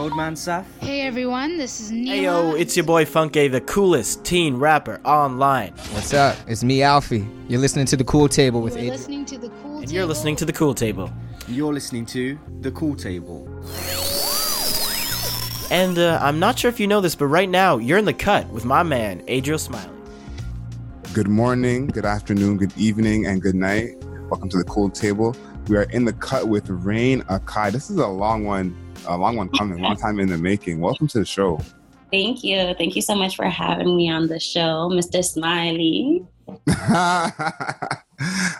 Roadman Saf. Hey everyone, this is Neil. Hey yo, it's your boy Funky, the coolest teen rapper online. What's up? It's me, Alfie. You're listening to the Cool Table with We're Adrian. listening to the cool. And you're listening to the Cool Table. You're listening to The Cool Table. And uh, I'm not sure if you know this, but right now you're in the cut with my man, Adriel Smiley. Good morning, good afternoon, good evening, and good night. Welcome to the Cool Table. We are in the cut with Rain Akai. This is a long one, a long one coming, long time in the making. Welcome to the show. Thank you. Thank you so much for having me on the show, Mr. Smiley. uh,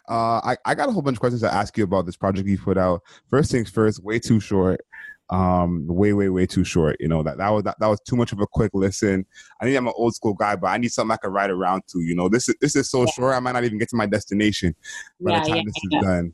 I, I got a whole bunch of questions to ask you about this project you put out. First things first, way too short. Um, way, way, way too short. You know that that was that, that was too much of a quick listen. I think I'm an old school guy, but I need something I can ride around to. You know, this is this is so Yeah. short. I might not even get to my destination by Yeah, the time yeah, this is done.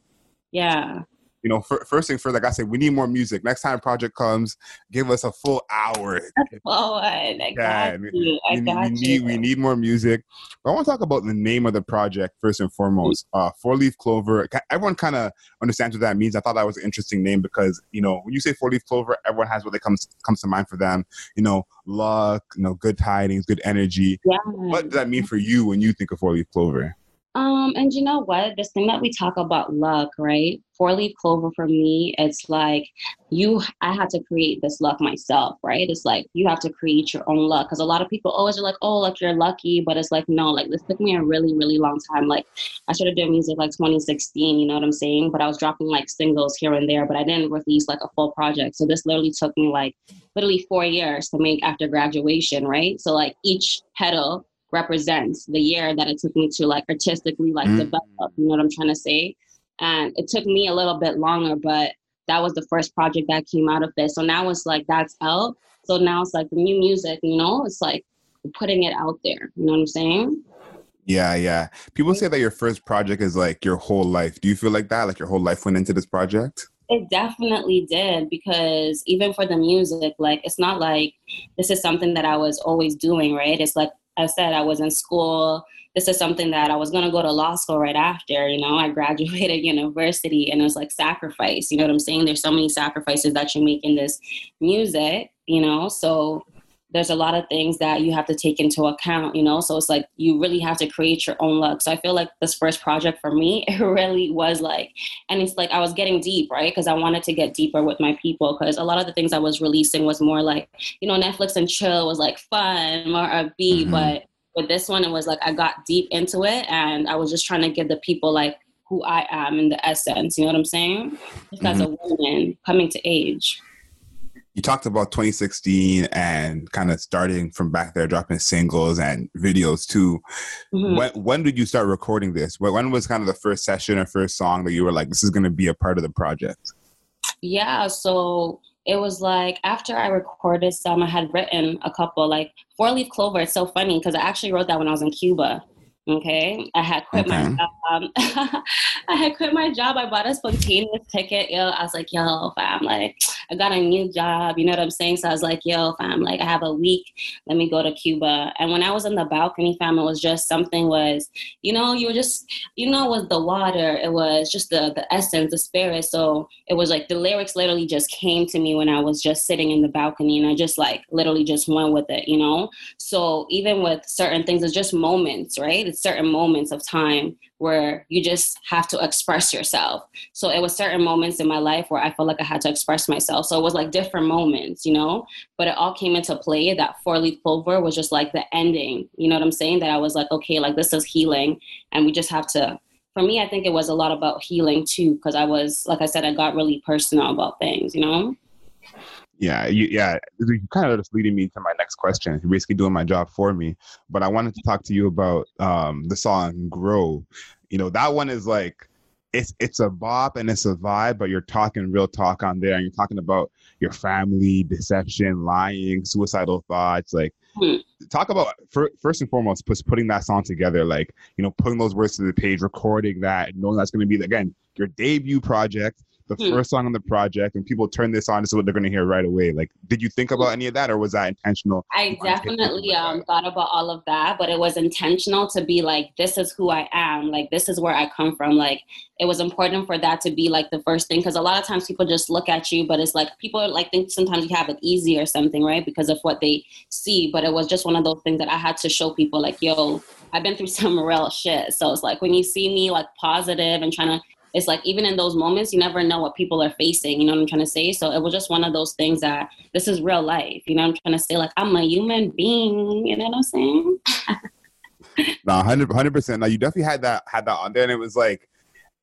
Yeah. You know, fir- first thing first, like I said, we need more music. Next time project comes, give us a full hour. I Yeah, we-. I we, got we you. need we need more music. But I want to talk about the name of the project first and foremost. Uh, Four Leaf Clover. Everyone kind of understands what that means. I thought that was an interesting name because you know when you say Four Leaf Clover, everyone has what they comes comes to mind for them. You know, luck, you know, good tidings, good energy. Yeah. What does that mean for you when you think of Four Leaf Clover? Um, and you know what? This thing that we talk about luck, right? Four leaf clover for me, it's like you I had to create this luck myself, right? It's like you have to create your own luck. Cause a lot of people always are like, oh, like you're lucky, but it's like, no, like this took me a really, really long time. Like I started doing music like 2016, you know what I'm saying? But I was dropping like singles here and there, but I didn't release like a full project. So this literally took me like literally four years to make after graduation, right? So like each petal represents the year that it took me to like artistically like Mm. develop you know what i'm trying to say and it took me a little bit longer but that was the first project that came out of this so now it's like that's out so now it's like the new music you know it's like putting it out there you know what i'm saying Yeah, yeah. People say that your first project is like your whole life. Do you feel like that? Like your whole life went into this project? It definitely did because even for the music, like it's not like this is something that I was always doing, right? It's like I said, I was in school. This is something that I was gonna go to law school right after. You know, I graduated university, and it was like sacrifice. You know what I'm saying? There's so many sacrifices that you make in this music. You know, so there's a lot of things that you have to take into account, you know? So it's like you really have to create your own luck. So I feel like this first project for me, it really was like, and it's like I was getting deep, right? Because I wanted to get deeper with my people. Because a lot of the things I was releasing was more like, you know, Netflix and chill was like fun, more upbeat. Mhm. But with this one, it was like I got deep into it and I was just trying to give the people like who I am in the essence. You know what I'm saying? Just as a woman coming to age. You talked about 2016 and kind of starting from back there, dropping singles and videos too. Mhm. When when did you start recording this? When was kind of the first session or first song that you were like, this is going to be a part of the project? Yeah, so it was like after I recorded some, I had written a couple, like Four Leaf Clover. It's so funny because I actually wrote that when I was in Cuba. Okay, I had quit my Okay. job. I had quit my job. I bought a spontaneous ticket. Yo, I was like, yo, fam, like I got a new job. You know what I'm saying? So I was like, yo, fam, like I have a week. Let me go to Cuba. And when I was in the balcony, fam, it was just something was, you know, you were just, you know, it was the water. It was just the the essence, the spirit. So it was like the lyrics literally just came to me when I was just sitting in the balcony, and I just like literally just went with it, you know. So even with certain things, it's just moments, right? It's certain moments of time where you just have to express yourself. So it was certain moments in my life where I felt like I had to express myself. So it was like different moments, you know, but it all came into play. That four leaf clover was just like the ending, you know what I'm saying? That I was like, okay, like this is healing, and we just have to. For me, I think it was a lot about healing too, because I was, like I said, I got really personal about things, you know. Yeah, you, yeah. You kind of just leading me to my next question. You're basically doing my job for me. But I wanted to talk to you about um, the song "Grow." You know, that one is like it's it's a bop and it's a vibe, but you're talking real talk on there, and you're talking about your family, deception, lying, suicidal thoughts. Like, Hmm. talk about fir- first and foremost, just putting that song together. Like, you know, putting those words to the page, recording that, knowing that's going to be again your debut project the Hmm. first song on the project, and people turn this on, this is what they're going to hear right away. Like, did you think about any of that, or was that intentional? I You wanted to get definitely um, that? thought about all of that, but it was intentional to be like, this is who I am. Like, this is where I come from. Like, it was important for that to be like the first thing because a lot of times people just look at you, but it's like people like think sometimes you have it easy or something, right? Because of what they see. But it was just one of those things that I had to show people, like, yo, I've been through some real shit. So it's like when you see me like positive and trying to it's like even in those moments you never know what people are facing you know what i'm trying to say? So it was just one of those things that this is real life you know what i'm trying to say? Like i'm a human being you know what i'm saying? No, 100 percent. Now you definitely had that had that on there, and it was like,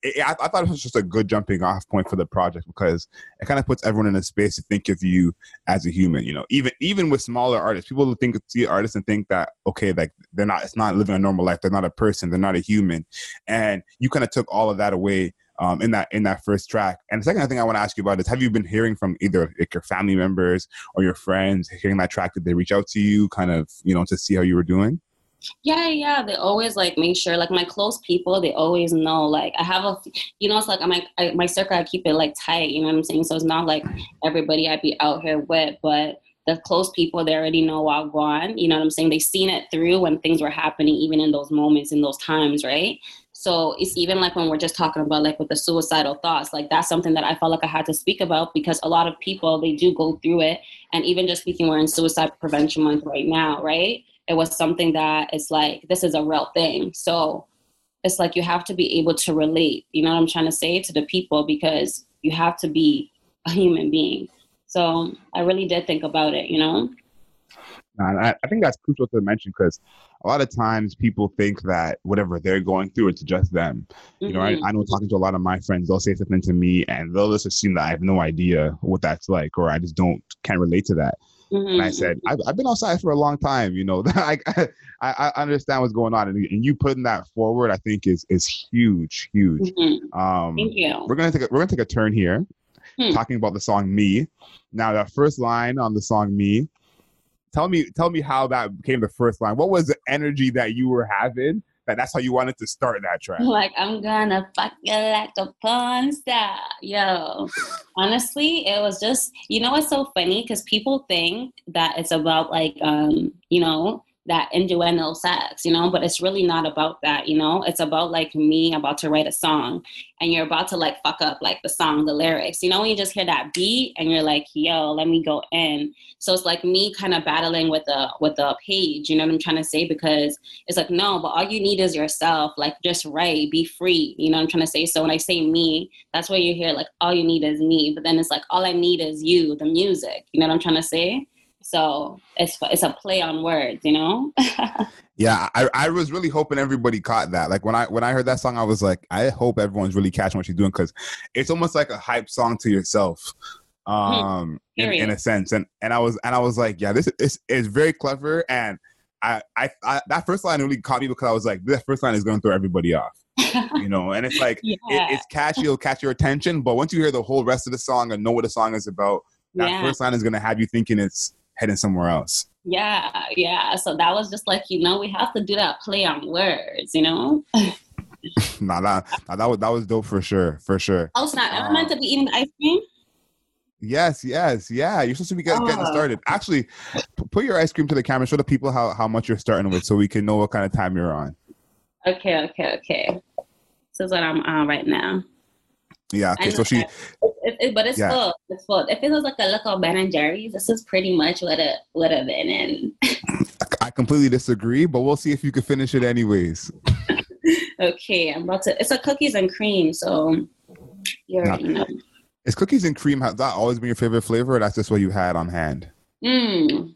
it, I, I thought it was just a good jumping off point for the project because it kind of puts everyone in a space to think of you as a human. You know, even even with smaller artists, people think see artists and think that okay, like they're not, it's not living a normal life. They're not a person. They're not a human, and you kind of took all of that away. Um, in that in that first track, and the second thing I want to ask you about is: Have you been hearing from either like your family members or your friends hearing that track? Did they reach out to you, kind of, you know, to see how you were doing? Yeah yeah they always like make sure like my close people they always know like i have a you know it's like i'm like my circle i keep it like tight you know what i'm saying? So it's not like everybody i'd be out here with but the close people they already know i'll go you know what i'm saying? They've seen it through when things were happening even in those moments in those times right? So it's even like when we're just talking about like with the suicidal thoughts like that's something that i felt like i had to speak about because a lot of people they do go through it and even just speaking we're in suicide prevention month right now right it was something that it's like this is a real thing so it's like you have to be able to relate you know what i'm trying to say to the people because you have to be a human being so i really did think about it you know And I, I think that's crucial to mention because a lot of times people think that whatever they're going through, it's just them. You know, I, Mhm. I know talking to a lot of my friends, they'll say something to me and they'll just assume that I have no idea what that's like, or I just don't can't relate to that. And I said, I've, I've been outside for a long time. You know, I, I I understand what's going on, and, and you putting that forward, I think is is huge, huge. Mhm. Um, thank you we're gonna take a, we're gonna take a turn here, Hmm. talking about the song "Me." Now, that first line on the song "Me," tell me tell me how that became the first line. What was the energy that you were having? That that's how you wanted to start that track. like I'm gonna fuck you like a porn star. Yo, honestly, it was just you know what's so funny because people think that it's about like um you know that innuendo sex, you know, but it's really not about that, you know. It's about like me about to write a song and you're about to like fuck up like the song, the lyrics. You know, when you just hear that beat and you're like, yo, let me go in. So it's like me kind of battling with the with the page, you know what I'm trying to say? Because it's like, no, but all you need is yourself. Like just write, be free. You know what I'm trying to say? So when I say me, that's where you hear like all you need is me. But then it's like all I need is you, the music. You know what I'm trying to say? So it's it's a play on words, you know? Yeah, I, I was really hoping everybody caught that. Like when I when I heard that song, I was like, I hope everyone's really catching what you're doing because it's almost like a hype song to yourself, um, in, in a sense. And and I was and I was like, yeah, this is is very clever. And I, I I that first line really caught me because I was like, that first line is going to throw everybody off, you know. And it's like yeah. it, it's catchy, it'll catch your attention, but once you hear the whole rest of the song and know what the song is about, that yeah. first line is going to have you thinking it's heading somewhere else. Yeah, yeah. So that was just like, you know, we have to do that play on words, you know? nah, that, nah, that was that was dope for sure, for sure. Oh, snap. Am I Um, meant to be eating ice cream? Yes, yes, yeah. You're supposed to be get, getting Oh. started. Actually, p- put your ice cream to the camera. Show the people how, how much you're starting with, so we can know what kind of time you're on. Okay, okay, okay. This is what I'm on right now. Yeah. Okay. So she. It, it, but it's Yeah. full. It's full. If it was like a little Ben and Jerry's, this is pretty much what it would have been. And I completely disagree, but we'll see if you can finish it anyways. okay, I'm about to. It's a cookies and cream, so you already know. Is cookies and cream has that always been your favorite flavor, or that's just what you had on hand? Mm.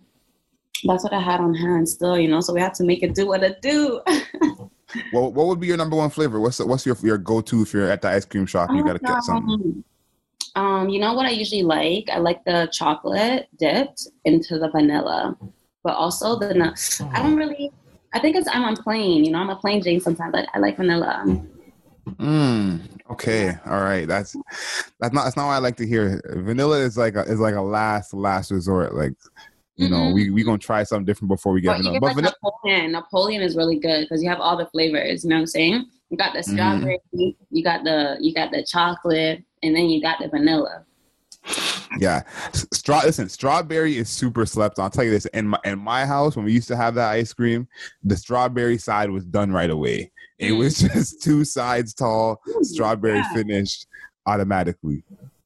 That's what I had on hand still, you know. So we have to make it do what it do. What What would be your number one flavor? What's What's your your go to if you're at the ice cream shop? and You gotta get something. Um, um, you know what I usually like? I like the chocolate dipped into the vanilla, but also the nuts. I don't really. I think it's I'm on plain. You know, I'm a plain Jane sometimes. But I like vanilla. Mm, okay, all right. That's that's not that's not what I like to hear. Vanilla is like a, is like a last last resort. Like you know, Mhm. we we gonna try something different before we get vanilla. even But like vanilla, Napoleon, Napoleon is really good because you have all the flavors. You know what I'm saying? You got the Mhm. strawberry, you got the you got the chocolate, and then you got the vanilla. Yeah, straw. Listen, strawberry is super slept on. I'll tell you this: in my in my house, when we used to have that ice cream, the strawberry side was done right away. It was just two sides tall, strawberry yeah. finished automatically.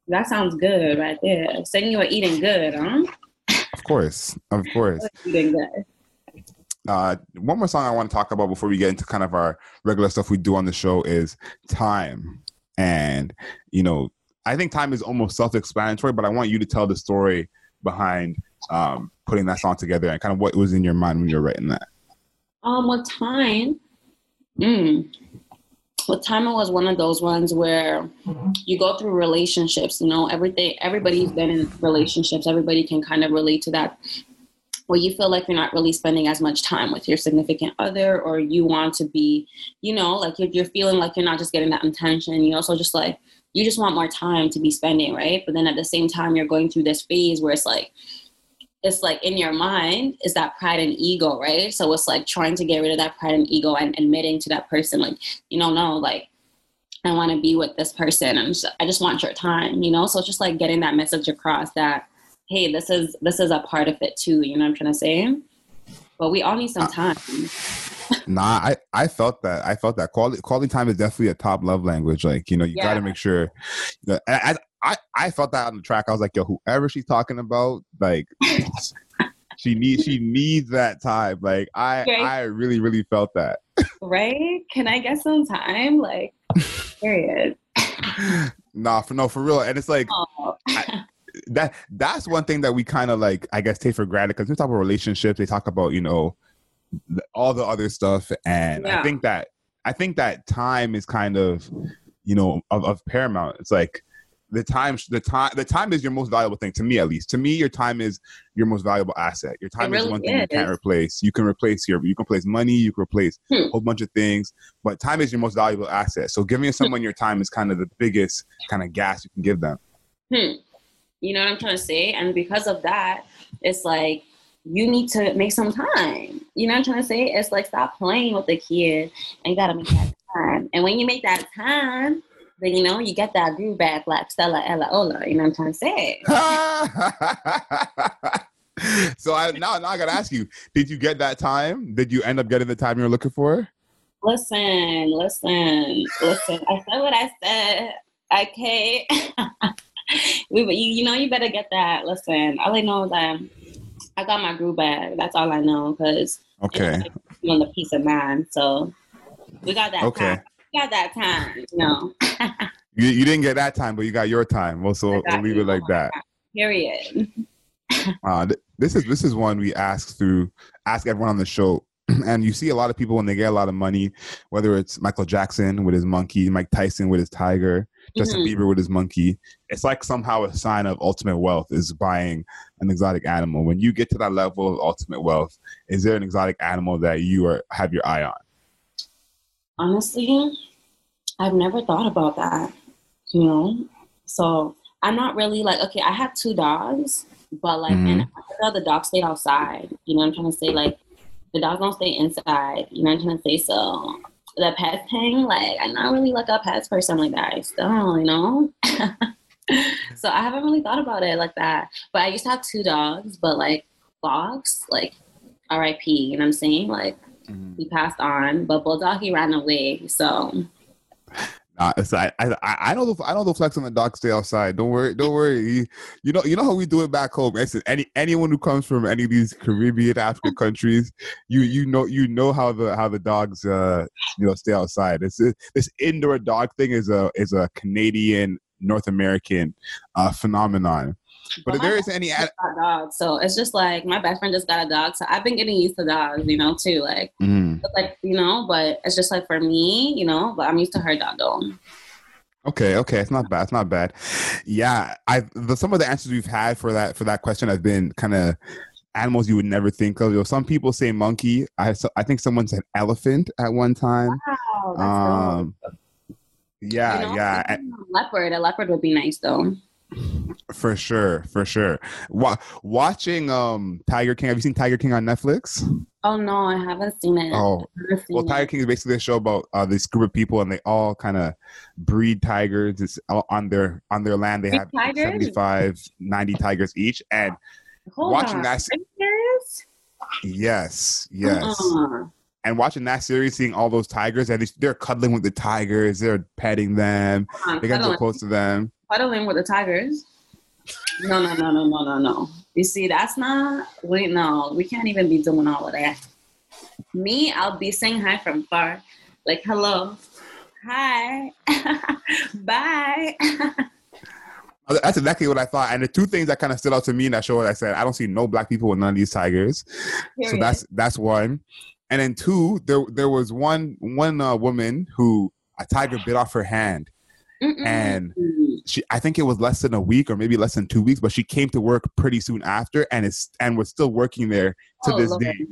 That sounds good right there. Saying you were eating good, huh? Of course, of course. Uh, one more song I want to talk about before we get into kind of our regular stuff we do on the show is time. And, you know, I think time is almost self explanatory, but I want you to tell the story behind um, putting that song together and kind of what was in your mind when you were writing that. Um, what time? Mm. What time it was one of those ones where mm-hmm. you go through relationships. You know, everything. Everybody's been in relationships. Everybody can kind of relate to that. Where you feel like you're not really spending as much time with your significant other, or you want to be, you know, like you're, you're feeling like you're not just getting that attention. You also just like you just want more time to be spending, right? But then at the same time, you're going through this phase where it's like it's like in your mind is that pride and ego, right? So it's like trying to get rid of that pride and ego and admitting to that person, like, you know, no, like, I want to be with this person, and I just want your time, you know. So it's just like getting that message across that, hey, this is this is a part of it too. You know what I'm trying to say? But we all need some uh, time. Nah, I, I felt that. I felt that quality quality time is definitely a top love language. Like, you know, you got to make sure. That, I, I I felt that on the track. I was like, yo, whoever she's talking about, like, she needs she needs that time. Like, I Okay. I really really felt that. Right? Can I get some time? Like, period. nah, for no, for real. And it's like Oh. that. That's one thing that we kind of like. I guess take for granted because we talk about relationships. They talk about you know all the other stuff, and I think that I think that time is kind of you know of, of paramount. It's like the time the time the time is your most valuable thing to me at least to me your time is your most valuable asset your time is really one thing you can't replace you can replace your you can replace money you can replace Hmm. a whole bunch of things but time is your most valuable asset so giving someone your time is kind of the biggest kind of gas you can give them hmm. You know what I'm trying to say? And because of that, it's like you need to make some time. You know what I'm trying to say? It's like stop playing with the kid and you gotta make that time. And when you make that time, then you know you get that groove back like Stella Ella Ola. You know what I'm trying to say? so I now now I gotta ask you: Did you get that time? Did you end up getting the time you were looking for? Listen, listen, listen. I said what I said. Okay. we, you, you know, you better get that. Listen, all I know is that I got my groove bag. That's all I know because Okay, on the peace of mind. So we got that Okay. time. Got that time. You know. you, you didn't get that time, but you got your time. Well, so we'll leave it like that. Period. Uh, th- this is this is one we ask through ask everyone on the show, and you see a lot of people when they get a lot of money, whether it's Michael Jackson with his monkey, Mike Tyson with his tiger, Justin Mhm. Bieber with his monkey. It's like somehow a sign of ultimate wealth is buying an exotic animal. When you get to that level of ultimate wealth, is there an exotic animal that you are have your eye on? Honestly, I've never thought about that. You know, so I'm not really like okay. I have two dogs, but like Mhm. in Africa, the dogs stay outside. You know what I'm trying to say? Like the dogs don't stay inside. You know what I'm trying to say? So the pet thing, like I'm not really like a pets person like that. I still, you know. so I haven't really thought about it like that. But I used to have two dogs, but like dogs, like R.I.P. You know what I'm saying? Like he passed on, but Bulldog he ran away. So Uh, it's, I, I I know the I know the flex on the dock stay outside. Don't worry, don't worry. You, you know you know how we do it back home. Listen, any anyone who comes from any of these Caribbean African countries, you you know you know how the how the dogs uh you know stay outside. It's this indoor dog thing is a is a Canadian North American uh phenomenon. But if there is any got dogs, so it's just like my best friend just got a dog, so I've been getting used to dogs, you know, too. Like, Mm, like you know, but it's just like for me, you know. But I'm used to her dog though. Okay, okay, it's not bad. It's not bad. Yeah, I the some of the answers we've had for that for that question have been kind of animals you would never think of. You know, some people say monkey. I so- I think someone said elephant at one time. Wow, Um, yeah. You know, yeah, a leopard. A leopard would be nice though. For sure, for sure. Wa- watching um Tiger King. Have you seen Tiger King on Netflix? Oh no, I haven't seen it. Oh, seen well, Tiger it. King is basically a show about uh, this group of people, and they all kind of breed tigers. It's on their on their land. They Breed have tigers? 75, 90 tigers each, and Hold watching on. that Are you serious? yes, yes. Uh-uh. and watching that series, seeing all those tigers, and they- they're cuddling with the tigers, they're petting them, they get so close to them. Cuddling with the tigers. No, no, no, no, no, no, no. You see, that's not. We no, we can't even be doing all of that. Me, I'll be saying hi from far, like hello, hi, bye. That's exactly what I thought. And the two things that kind of stood out to me in that show, I said, I don't see no black people with none of these tigers. So that's that's one. And then two, there there was one one uh, woman who a tiger bit off her hand, Mm-mm. and she I think it was less than a week or maybe less than two weeks, but she came to work pretty soon after, and is and was still working there to Oh, this day.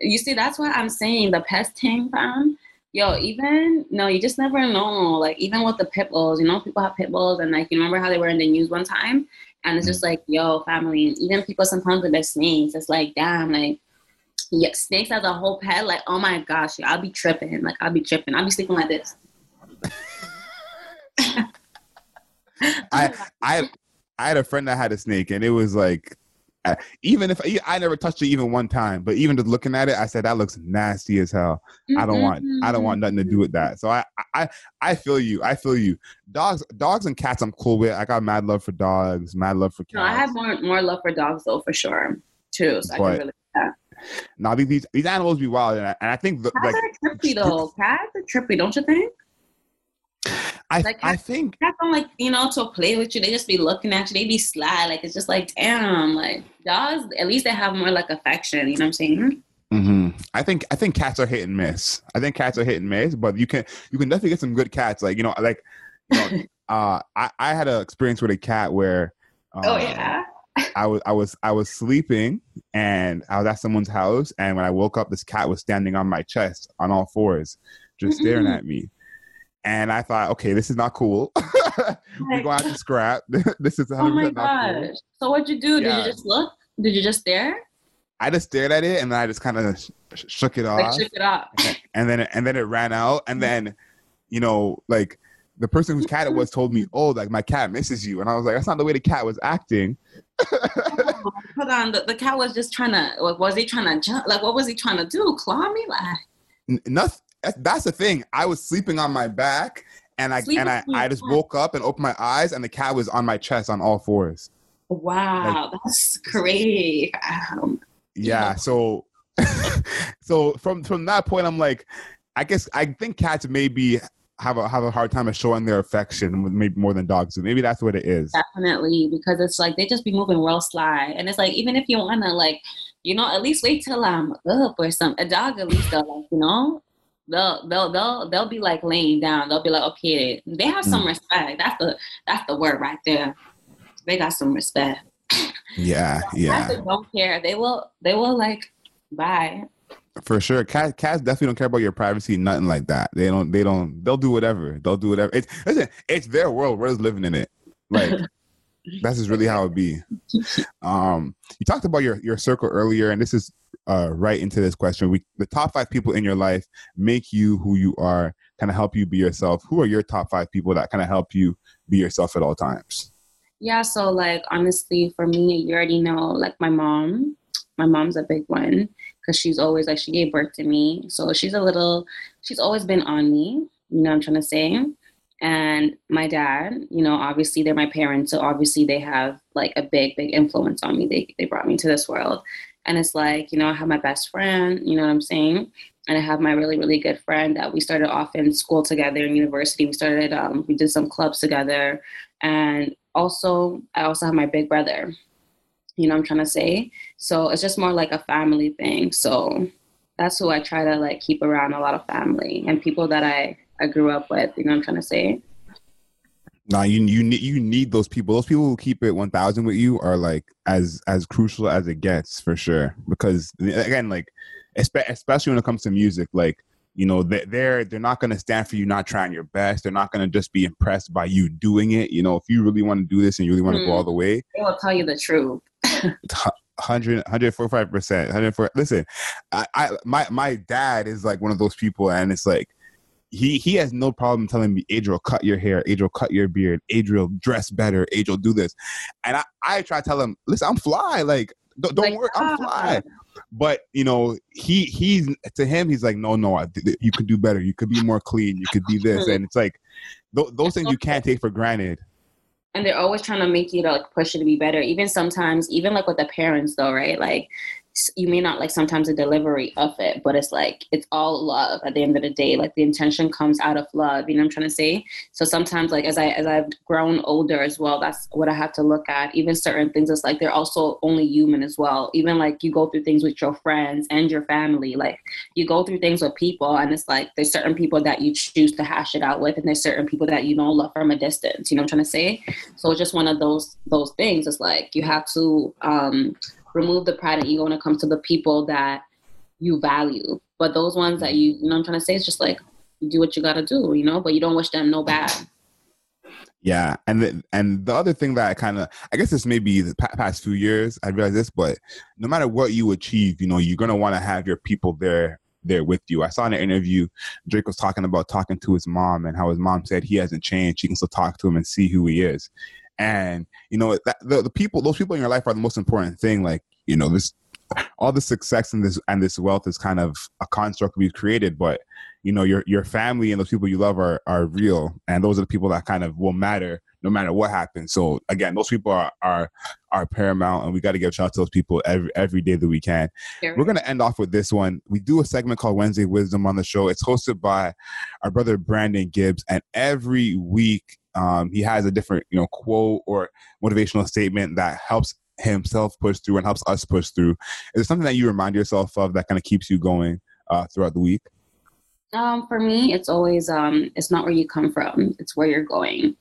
You see, that's why I'm saying the pest thing, fam. Yo, even no, you just never know. Like even with the pit bulls, you know, people have pit bulls, and like you remember how they were in the news one time, and it's mm-hmm. just like, yo, family. Even people sometimes with their snakes, it's like, damn, like, yeah, snakes as a whole pet, like, oh my gosh, I'll be tripping. Like I'll be tripping. I'll be sleeping like this. I I I had a friend that had a snake, and it was like, even if I never touched it even one time, but even just looking at it, I said that looks nasty as hell. I don't want I don't want nothing to do with that. So I I I feel you. I feel you. Dogs dogs and cats I'm cool with. I got mad love for dogs, mad love for cats. No, I have more more love for dogs though, for sure, too. So I can really. Yeah. Now these, these these animals be wild, and I, and I think the, Cats like are trippy though. Cats are trippy, don't you think? I like I think cats don't like you know to play with you. They just be looking at you. They be sly. Like it's just like damn. Like dogs, at least they have more like affection. You know what I'm saying? hmm I think I think cats are hit and miss. I think cats are hit and miss, but you can you can definitely get some good cats. Like you know like you know, uh, I I had an experience with a cat where. Uh, oh yeah. I was I was I was sleeping and I was at someone's house and when I woke up this cat was standing on my chest on all fours just staring at me. And I thought, okay, this is not cool. We're going to have to scrap. this is 100% Oh my gosh. cool. So what'd you do? Did you just look? Did you just stare? I just stared at it and then I just kind of sh- shook it Like off shook it off. and then and then it ran out and mm-hmm. then you know like the person whose cat it was told me, mm-hmm. "Oh, like my cat misses you," and I was like, "That's not the way the cat was acting." Oh, hold on. The, the cat was just trying to. Like, was he trying to jump? Like, what was he trying to do? Claw me? Like, N- nothing. That's, that's the thing. I was sleeping on my back, and I Sleeping and I, I just woke up and opened my eyes, and the cat was on my chest on all fours. wow, that's crazy. Um, Yeah. Yeah. So, so from from that point, I'm like, I guess I think cats maybe have a have a hard time of showing their affection with maybe more than dogs. So maybe that's what it is. Definitely, because it's like they just be moving real sly, and it's like even if you wanna like, you know, at least wait till I'm up or something. A dog at least they'll like, you know, they'll they'll they'll they'll be like laying down. They'll be like, okay, they have some mm. respect. That's the that's the word right there. They got some respect. Yeah. Yeah. Cats don't care. They will they will like bye. For sure, cats cats definitely don't care about your privacy, nothing like that. They don't. They don't. They'll do whatever. They'll do whatever. It's listen. It's their world. We're just living in it. Like that's just really how it be. Um, you talked about your your circle earlier, and this is uh right into this question. We the top five people in your life make you who you are, kind of help you be yourself. Who are your top five people that kind of help you be yourself at all times? Yeah, so like honestly, for me, you already know, like my mom. My mom's a big one because she's always like she gave birth to me, so she's a little. She's always been on me. You know what I'm trying to say. And my dad, you know, obviously they're my parents, so obviously they have like a big, big influence on me. They they brought me to this world, and it's like you know I have my best friend. You know what I'm saying. And I have my really, really good friend that we started off in school together in university. We started, um, we did some clubs together, and also I also have my big brother. You know I'm trying to say? So it's just more like a family thing. So that's who I try to like keep around a lot of family and people that I, I grew up with, you know what I'm trying to say? Now you you need you need those people. Those people who keep it one thousand with you are like as as crucial as it gets for sure. Because again, like espe- especially when it comes to music, like you know they- they're they're not going to stand for you not trying your best. They're not going to just be impressed by you doing it. You know, if you really want to do this and you really want to go Mhm. all the way, They will tell you the truth. 100 145 percent 104 listen I, I my my dad is like one of those people and it's like he he has no problem telling me adriel cut your hair. Adriel cut your beard. Adriel dress better. Adriel do this. And i i try to tell him listen i'm fly. Like don't, don't Like, worry. I'm ah. fly. But you know he he's to him he's like no no. I, you could do better. You could be more clean. You could be this. And it's like th- those things you can't take for granted. And they're always trying to make you to like push you to be better. Even sometimes even like with the parents though right? Like you may not like sometimes the delivery of it but it's like it's all love at the end of the day like the intention comes out of love you know what i'm trying to say? So sometimes like as i as i've grown older as well that's what i have to look at. Even certain things it's like they're also only human as well. Even like you go through things with your friends and your family like you go through things with people and it's like there's certain people that you choose to hash it out with and there's certain people that you don't love from a distance you know what i'm trying to say? So it's just one of those those things. It's like you have to um remove the pride and ego when it comes to the people that you value but those ones that you you know i'm trying to say it's just like you do what you gotta do you know but you don't wish them no bad Yeah, and the, and the other thing that I kind of I guess this may be the past few years I realized this, but no matter what you achieve, you know you're gonna want to have your people there there with you. I saw in an interview Drake was talking about talking to his mom and how his mom said he hasn't changed. She can still talk to him and see who he is. And you know that, the the people those people in your life are the most important thing. Like you know this all the success and this and this wealth is kind of a construct we've created, but you know your your family and those people you love are are real. And those are the people that kind of will matter no matter what happens. So again those people are are are paramount and we got to give shout out to those people every every day that we can. We're going to end off with this one. We do a segment called wednesday wisdom on the show. It's hosted by our brother brandon gibbs and every week um, he has a different you know quote or motivational statement that helps himself push through and helps us push through is there something that you remind yourself of that kind of keeps you going uh, throughout the week Um, for me, it's always um, it's not where you come from; it's where you're going.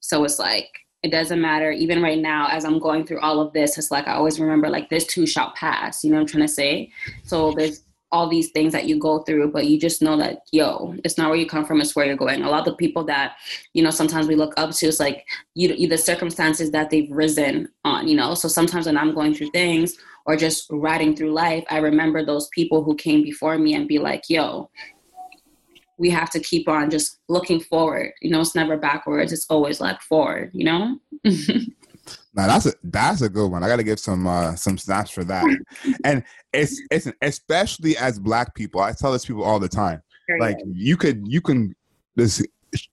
So it's like it doesn't matter. Even right now, as I'm going through all of this, it's like I always remember like this too shall pass. You know what I'm trying to say? So there's all these things that you go through, but you just know that yo, it's not where you come from; it's where you're going. A lot of the people that you know sometimes we look up to, it's like you, you the circumstances that they've risen on. You know, so sometimes when I'm going through things or just riding through life, I remember those people who came before me and be like, yo, we have to keep on just looking forward. You know, it's never backwards. It's always like forward. You know. Now that's a that's a good one. I got to give some uh, some snaps for that. and it's it's especially as black people. I tell this people all the time. Like you could you can just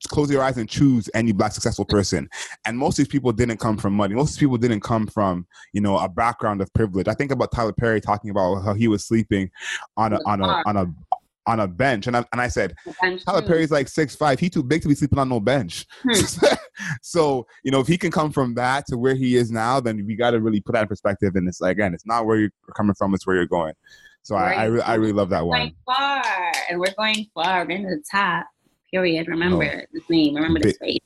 close your eyes and choose any black successful person. And most of these people didn't come from money. Most of these people didn't come from you know a background of privilege. I think about Tyler Perry talking about how he was sleeping on a on a on a on a bench, and I and I said Tyler Perry's like six five. He too big to be sleeping on no bench. Hmm. so you know, if he can come from that to where he is now, then we got to really put that in perspective. And it's like again, it's not where you're coming from; it's where you're going. So I I, re- I really love that We're one. going far, and we're going far. We're going to the top. Period. Remember Oh. this name. Remember this face.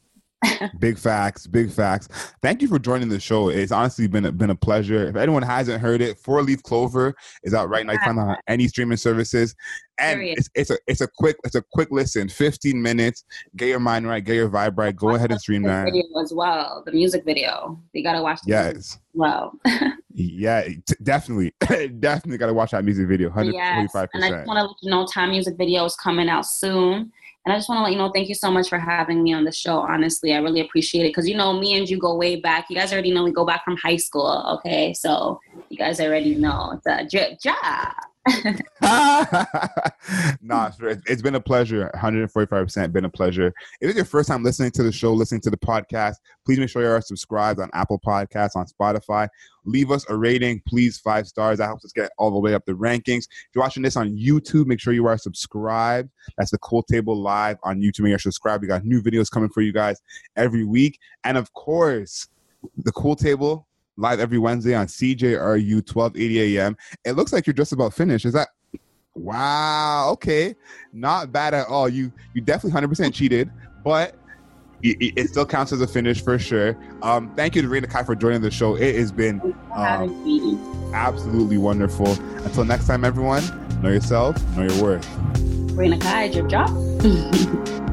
Big facts, big facts. Thank you for joining the show. It's honestly been a, been a pleasure. If anyone hasn't heard it, Four Leaf Clover is out right now. You find on any streaming services, and it's, it's a it's a quick it's a quick listen, fifteen minutes. Get your mind right, get your vibe right. Go ahead and stream The that. video as well. The music video. You gotta watch. The music Yes. well. Yeah, t- definitely, definitely got to watch that music video. Hundred Yes. And I just want to let you know, Time music video is coming out soon. And I just want to let you know, thank you so much for having me on the show. Honestly, I really appreciate it because you know, me and you go way back. You guys already know we go back from high school. Okay, so you guys already know it's a drip job. nah. It's- been a pleasure. 145% been a pleasure. If it's your first time listening to the show, listening to the podcast, please make sure you are subscribed on Apple Podcasts, on Spotify. Leave us a rating, please, five stars. That helps us get all the way up the rankings. If you're watching this on YouTube, make sure you are subscribed. That's the Cool Table Live on YouTube. Make sure you're subscribed. We got new videos coming for you guys every week. And of course, the Cool Table live every Wednesday on CJRU 1280 AM. It looks like you're just about finished. Is that wow? Okay, not bad at all. You you definitely 100% cheated, but it, it- still counts as a finish for sure. Um, thank you to Raina Kai for joining the show. It has been Thanks for having me. absolutely wonderful. Until next time, everyone, know yourself, know your worth. Rena Kai, drip drop.